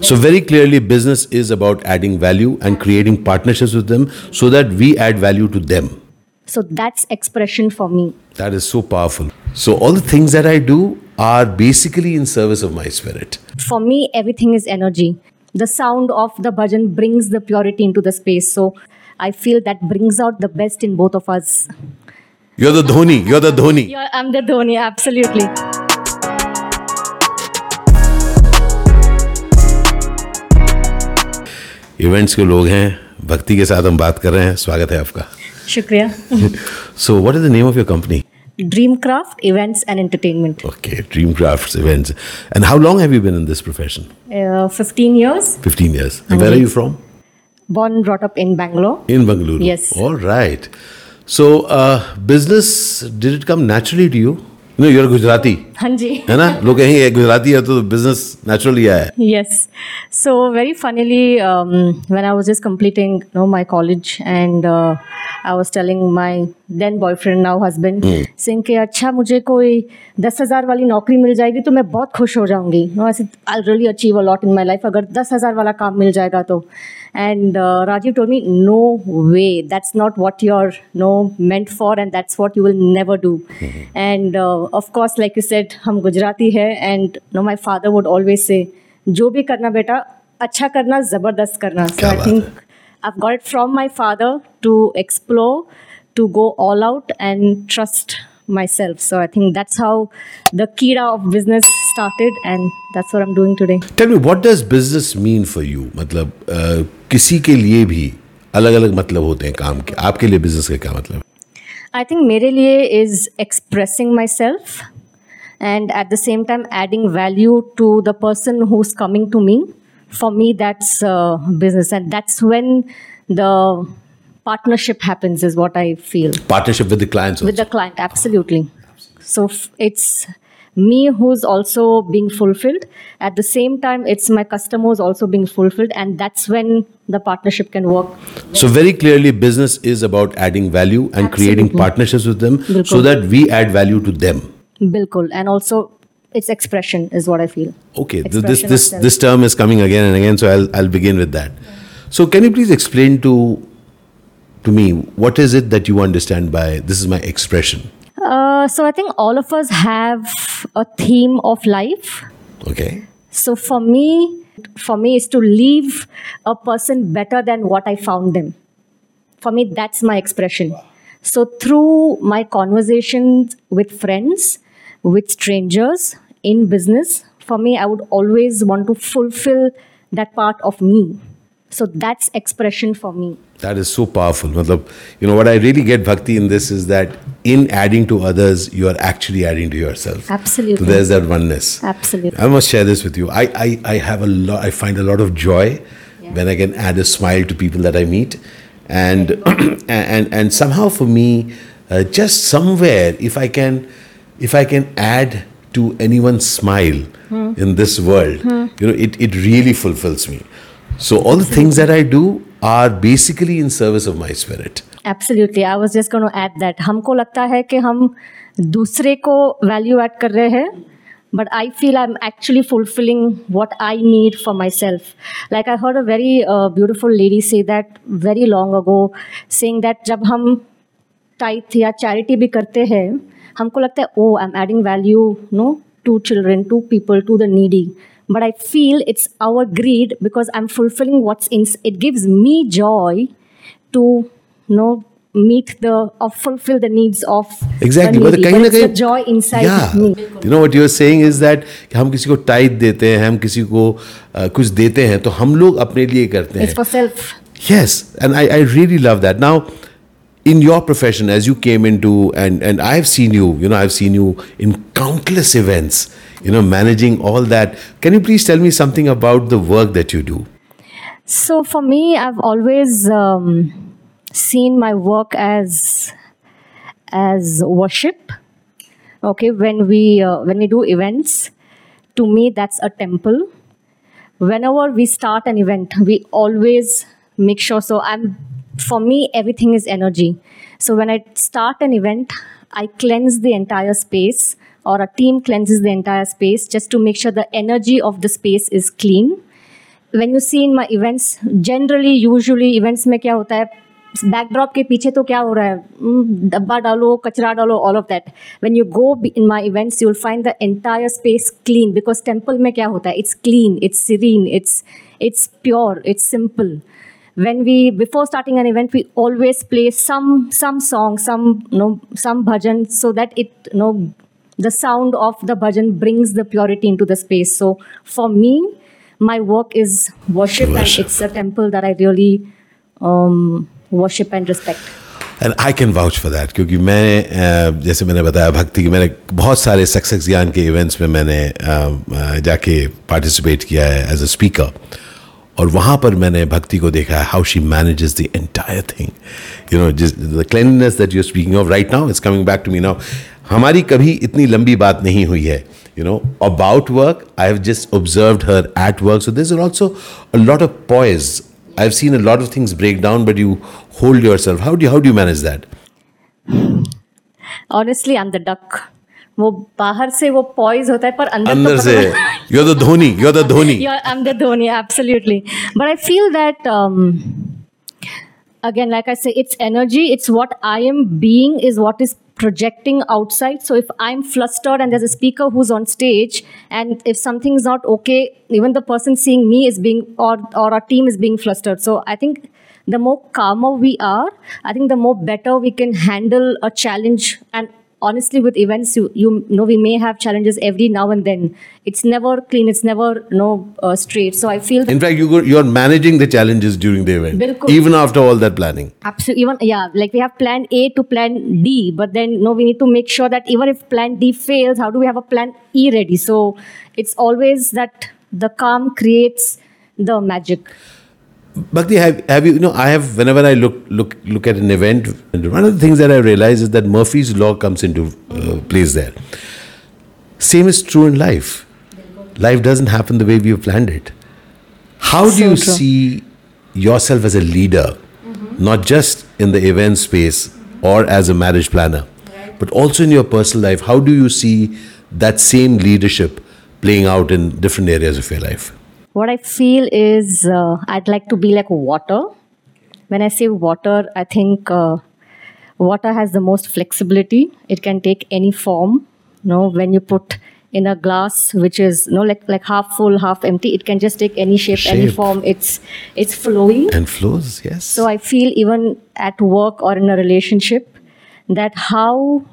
So, very clearly, business is about adding value and creating partnerships with them so that we add value to them. So that's expression for me. That is so powerful. So, all the things that I do are basically in service of my spirit. For me, everything is energy. The sound of the bhajan brings the purity into the space. So I feel that brings out the best in both of us. You're the Dhoni, you're the Dhoni. Yeah, I'm the Dhoni, absolutely. Events के लोग हैं भक्ति के साथ हम बात कर रहे हैं। स्वागत है आपका। शुक्रिया। So what is the name of your company Dream Craft Events and Entertainment okay Dream Craft Events and how long have you been in this profession 15 years 15 years where are you from born brought up in Bangalore in Bengaluru yes alright so business did it come naturally to you know you Gujarati हाँ जी। है ना? लोग कहेंगे गुजराती है तो business naturally आया yes so very funnily when I was just completing no my college and I was telling my I boyfriend now my Singh boyfriend, now husband, saying कि अच्छा मुझे कोई दस हज़ार वाली नौकरी मिल जाएगी तो मैं बहुत खुश हो जाऊँगी. I really achieve a lot in my life अगर दस हज़ार वाला काम मिल जाएगा तो. And Rajiv told me no way that's not what you are no meant for and that's what you will never do and of course like you said हम गुजराती है and no my father would always say जो भी करना बेटा अच्छा करना ज़बरदस्त करना. So I think I've got it from my father to explore, to go all out and trust myself. So I think that's how the Kira of business started, and that's what I'm doing today. Tell me what does business mean for you मतलब uh, किसी के लिए भी अलग अलग मतलब होते हैं काम के आपके लिए बिजनेस का क्या मतलब I think मेरे लिए is expressing myself and at the same time adding value to the person who's coming to me. For me, that's uh, business, and that's when the partnership happens is what i feel. Partnership with the clients also. with the client absolutely. So f- it's me who's also being fulfilled. At the same time it's my customers also being fulfilled and that's when the partnership can work. So very clearly business is about adding value and Absolutely. creating partnerships with them Bilkul. so that we add value to them. Bilkul. And also it's expression is what i feel. Okay expression this this this, this term is coming again and again so i'll i'll begin with that. So can you please explain to to me what is it that you understand by this is my expression? uh, so i think all of us have a theme of life Okay. So for me, for me is to leave a person better than what I found them. For me, that's my expression. So through my conversations with friends, with strangers, in business, for me, I would always want to fulfill that part of me. So that's expression for me. That is so powerful. You know, what I really get bhakti in this is that in adding to others, you are actually adding to yourself. Absolutely. So there's that oneness. Absolutely. I must share this with you. I, I, I have a lot, I find a lot of joy when I can add a smile to people that I meet. And, and, and somehow for me, uh, just somewhere, if I can, if I can add to anyone's smile in this world, you know, it, it really fulfills me. So, all the things that I do are basically in service of my spirit. Absolutely I was just going to add that हमको लगता है कि हम दूसरे को value add कर रहे हैं I feel I am actually fulfilling what I need for myself like I heard a very beautiful lady say that very long ago saying that जब हम टाइथ या चैरिटी भी करते हैं, हमको लगता है ओ I am adding value no to children to people to the needy but i feel it's our greed because i'm fulfilling what's in it gives me joy to you know meet the or fulfill the needs of Exactly. the But needy. कहीं ना it's कहीं the joy inside yeah. me You know what you're saying is that कि हम किसी को tight देते हैं हम किसी को uh, कुछ देते हैं तो हम लोग अपने लिए करते हैं it's for self Yes, and I, I really love that. Now, in your profession, as you came into, and, and I've seen you, you know, I've seen you in countless events, you know, managing all that. Can you please tell me something about the work that you do? So for me, I've always um, seen my work as as worship. Okay, when we uh, when we do events, to me that's a temple. Whenever we start an event, we always make sure. So I'm for me everything is energy. So when I start an event, I cleanse the entire space, or a team cleanses the entire space just to make sure the energy of the space is clean when you see in my events generally usually events में क्या होता है backdrop के पीछे तो क्या हो रहा है Hmm, डब्बा डालो कचरा डालो all of that when you go in my events you will find the entire space clean because temple में क्या होता है it's clean it's serine it's it's pure it's simple when we before starting an event we always play some some song some you know some bhajan so that it you know the sound of the bhajan brings the purity into the space so for me my work is worship, Worship. and it's a temple that i really um, worship and respect and I can vouch for that क्योंकि मैं अ, जैसे मैंने बताया भक्ति की मैंने बहुत सारे सक्सेस ज्ञान के इवेंट्स में मैंने अ, अ, जाके पार्टिसिपेट किया है एज अ स्पीकर और वहाँ पर मैंने भक्ति को देखा है how she manages the entire thing you know जिस the cleanliness that you speaking of right now it's coming back to me now हमारी कभी इतनी लंबी बात नहीं हुई है you know about work I have just observe her at work so this also a lot of poise I have seen a lot of things break down but you hold yourself how do how do manage that honestly I am the duck वो बाहर से वो poise होता है पर अंदर, अंदर तो से। You are the Dhoni you are the Dhoni you are the Dhoni absolutely but I feel that again like I say it's energy it's what I am being is what is projecting outside. So if I'm flustered and there's a speaker who's on stage, and if something's not okay, even the person seeing me is being, or, or our team is being flustered. So I think the more calmer we are, I think the more better we can handle a challenge and honestly with events you, you know we may have challenges every now and then. It's never clean. It's never you know uh, straight. So i feel that in fact you go, you're managing the challenges during the event Bilkul. even after all that planning. Absolutely even yeah like we have plan a to plan d but then no we need to make sure that even if plan d fails how do we have a plan e ready? So it's always that the calm creates the magic Bhakti, have, have you, you know, I have, whenever I look, look, look at an event, one of the things that I realize is that Murphy's Law comes into uh, place there. Same is true in life. Life doesn't happen the way we have planned it. How do So you true. see yourself as a leader, not just in the event space or as a marriage planner, but also in your personal life? How do you see that same leadership playing out in different areas of your life? What I feel is uh, I'd like to be like water. When I say water, I think uh, water has the most flexibility. It can take any form. You know, when you put in a glass which is you know like like half full, half empty, it can just take any shape, any form. It's it's flowing. And flows, yes. So I feel even at work or in a relationship that how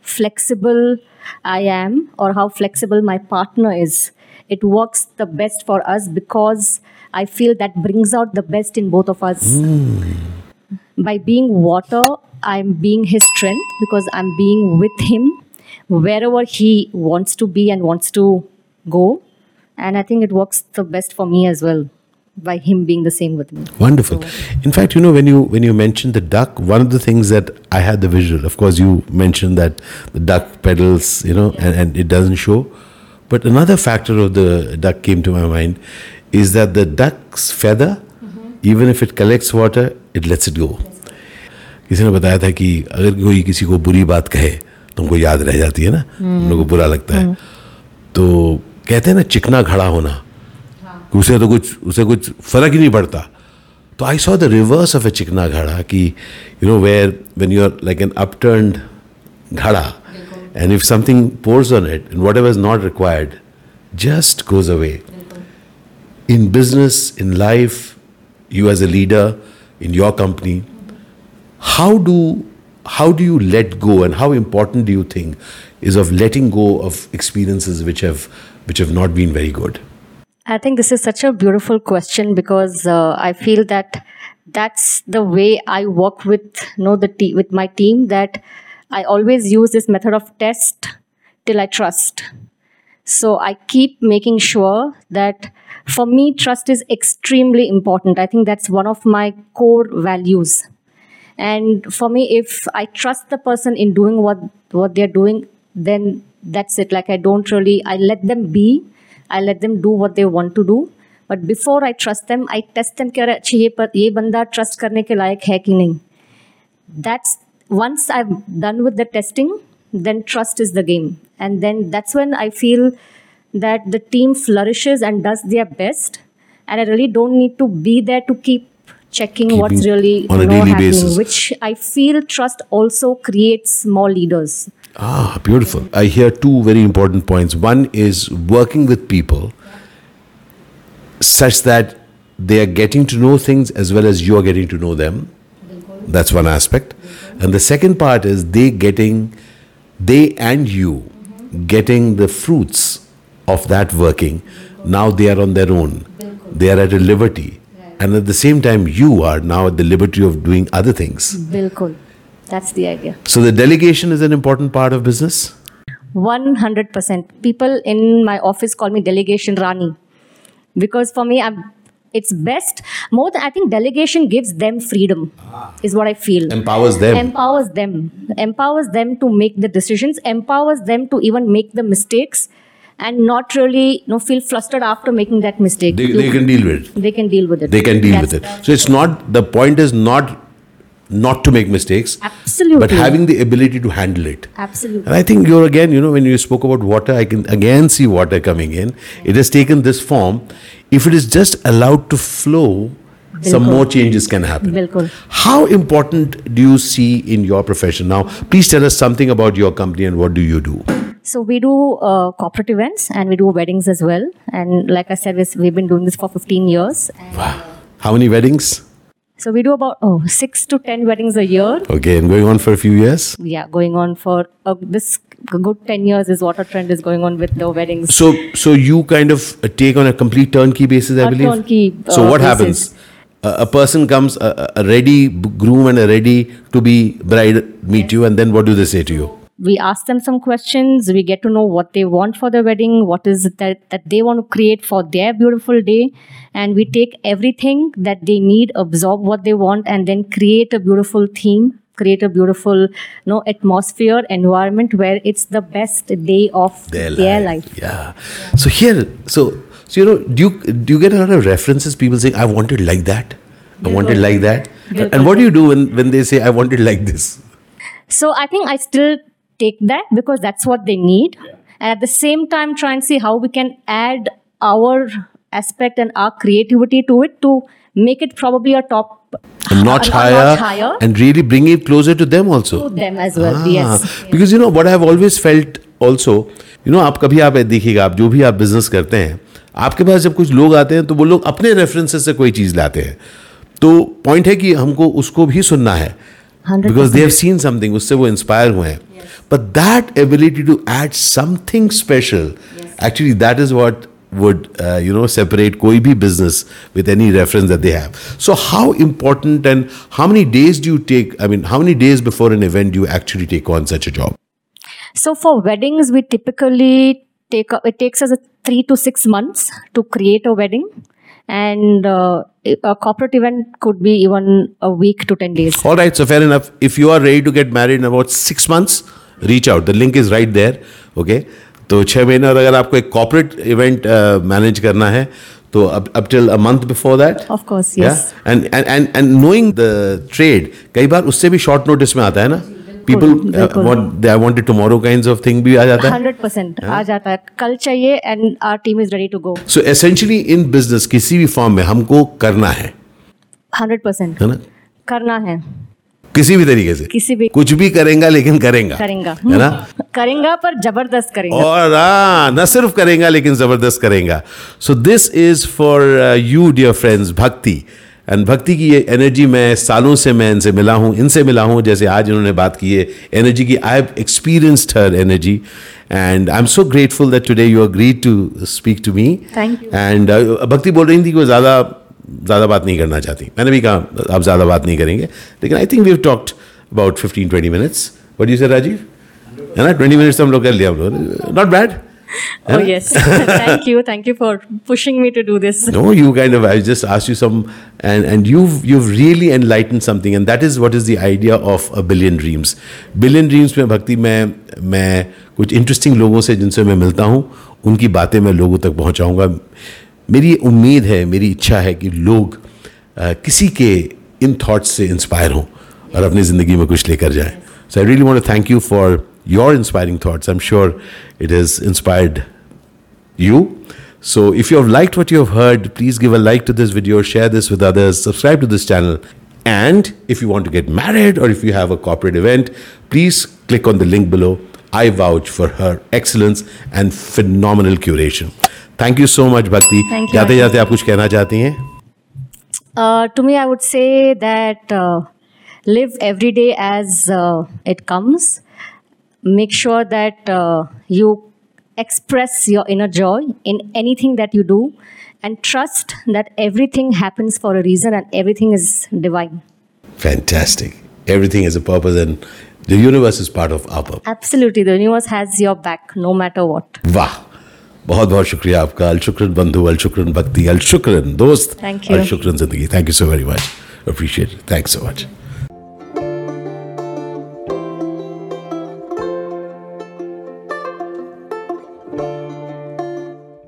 flexible I am or how flexible my partner is, it works the best for us because I feel that brings out the best in both of us. Hmm. By being water, I'm being his strength because I'm being with him wherever he wants to be and wants to go. And I think it works the best for me as well by him being the same with me. Wonderful. In fact, you know, when you when you mentioned the duck, one of the things that I had the visual. Of course, you mentioned that the duck pedals, you know, and, and it doesn't show. But another factor of the duck came to my mind is that the duck's feather, mm-hmm. even if it collects water, it lets it go. किसी ने बताया था कि अगर कोई किसी को बुरी बात कहे तो उनको याद रह जाती है ना उन लोगों को बुरा लगता है तो कहते हैं ना चिकना खड़ा होना कि उसे तो कुछ उसे कुछ फ़र्क ही नहीं पड़ता तो I saw the reverse of a चिकना घड़ा कि you know where when you are like an upturned घड़ा And if something pours on it and whatever is not required just goes away. Mm-hmm. In business, in life, you as a leader, in your company, mm-hmm. how do how do you let go and how important do you think is of letting go of experiences which have which have not been very good? I think this is such a beautiful question because uh, I feel that that's the way I work with you know the te- with my team that I always use this method of test till I trust. So I keep making sure that for me trust is extremely important. I think that's one of my core values. And for me, if I trust the person in doing what what they're doing, then that's it. Like I don't really I let them be, I let them do what they want to do. But before I trust them, I test them कि अरे अच्छा ये पर ये बंदा trust करने के लायक है कि नहीं. That's once I've done with the testing, then trust is the game, and then that's when I feel that the team flourishes and does their best. and I really don't need to be there to keep checking what's really on a daily happening, basis. which I feel trust also creates more leaders. Ah, beautiful. I hear two very important points. One is working with people such that they are getting to know things as well as you are getting to know them. That's one aspect. And the second part is they getting, they and you getting the fruits of that working. Now they are on their own. They are at a liberty. And at the same time, you are now at the liberty of doing other things. Bilkul. That's the idea. So the delegation is an important part of business. 100%. People in my office call me delegation Rani because for me, I'm, it's best. More than I think delegation gives them freedom, is what I feel. Empowers them. Empowers them. Empowers them to make the decisions, empowers them to even make the mistakes and not really you know, feel flustered after making that mistake. they, they can deal with it. They can deal with it. They can deal That's- with it. So it's not the point is not not to make mistakes, Absolutely. but having the ability to handle it. Absolutely. And I think you're again, you know, when you spoke about water, I can again see water coming in. It has taken this form. If it is just allowed to flow, some more changes can happen. Bilkul. How important do you see in your profession now? Please tell us something about your company and what do you do? So we do uh, corporate events and we do weddings as well. And like I said, we've been doing this for 15 years. And How many weddings? So we do about oh six to 10 weddings a year. Okay, and going on for a few years. Yeah, going on for uh, this good 10 years is what a trend is going on with the weddings. So, so you kind of uh, take on a complete turnkey basis, I A believe. turnkey, so uh, what basis. happens? A, a person comes, a, a a ready groom and a ready to be bride meet you, and then what do they say to you? We ask them some questions we get to know what they want for the wedding what is it that, that they want to create for their beautiful day and we take everything that they need absorb what they want and then create a beautiful theme create a beautiful you know, atmosphere environment where it's the best day of their, life. Yeah. So here, so so you know, do you do you get a lot of references? People saying, "I want it like that, I want it like that," and what do you do when when they say, "I want it like this"? So I think I still take that because that's what they need. Yeah. And at the same time, try and see how we can add our aspect and our creativity to it to make it probably a top A notch a- a higher, notch higher and really bring it closer to them also. to them as well. Ah, Yes. because you know what I've always felt also, you know, आप कभी आप देखिएगा आप जो भी आप business करते हैं आपके पास जब कुछ लोग आते हैं तो वो लोग अपने रेफरेंसेस से कोई चीज़ लाते हैं तो पॉइंट है कि हमको उसको भी सुनना है 100%. Because they have seen something उससे वो इंस्पायर हुए हैं but that ability to add something special actually that is what would uh, you know separate koi bhi business with any reference that they have so how important and how many days do you take i mean how many days before an event do you actually take on such a job So for weddings, we typically take a, it takes us a three to six months to create a wedding, And uh, a corporate event could be even a week to ten days. all right so fair enough if you are ready to get married in about six months reach out the link is right there okay तो छः महीने और अगर आपको एक corporate event manage करना है तो till a month before that Of course, yeah yes. and and and and knowing the trade कई बार उससे भी शॉर्ट नोटिस में आता है ना people बिल्कुल। want they want it tomorrow kinds of thing भी आ जाता है? हंड्रेड परसेंट आ जाता है। कल चाहिए and our team is ready to go so essentially in business किसी भी फॉर्म में हमको करना है। हंड्रेड परसेंट है ना? करना है। किसी भी तरीके से। किसी भी कुछ भी करेगा लेकिन करेगा। करेंगा। है ना? करेंगा पर ज़बरदस्त करेंगा। और हाँ न सिर्फ़ करेगा लेकिन ज़बरदस्त करेगा। So this is for you dear friends Bhakti and Bhakti की ये एनर्जी मैं सालों से मैं इनसे मिला हूँ इनसे मिला हूँ जैसे आज इन्होंने बात की है एनर्जी की I have experienced her energy and I am so grateful that today you agreed to speak to me and Bhakti बोल रही थी कि वो ज़्यादा ज़्यादा बात नहीं करना चाहती मैंने भी कहा आप ज़्यादा बात नहीं करेंगे लेकिन I think we have talked about fifteen twenty minutes what you sir Rajiv है ना ट्वेंटी मिनट्स हम लोग कर लिया हम लोग not bad Oh yes, thank you, thank you for pushing me to do this. No, you kind of. I just asked you some, and and you've you've really enlightened something, and that is what is the idea of a billion dreams. Billion dreams में भक्ति मैं मैं कुछ interesting लोगों से जिनसे मैं मिलता हूँ उनकी बातें मैं लोगों तक पहुँचाऊँगा मेरी उम्मीद है मेरी इच्छा है कि लोग अ, किसी के इन थॉट्स से इंस्पायर हों और अपनी ज़िंदगी में कुछ लेकर जाएँ so I really want to thank you for your inspiring thoughts. I'm sure it has inspired you. So if you have liked what you have heard, please give a like to this video, share this with others, subscribe to this channel. And if you want to get married or if you have a corporate event, please click on the link below. I vouch for her excellence and phenomenal curation. Thank you so much, Bhakti. Thank you, जाते Ashish. जाते आप कुछ कहना चाहती हैं Uh, to me, I would say that uh, live every day as uh, it comes. Make sure that uh, you express your inner joy in anything that you do and trust that everything happens for a reason and everything is divine. Fantastic. Everything has a purpose and the universe is part of our purpose. Absolutely, the universe has your back no matter what. वाह बहुत बहुत शुक्रिया आपका अल शुक्रन बंधु अल शुक्रन भक्ति अल शुक्रन दोस्त Thank you. अल शुक्रन जिंदगी thank you so very much appreciate thanks so much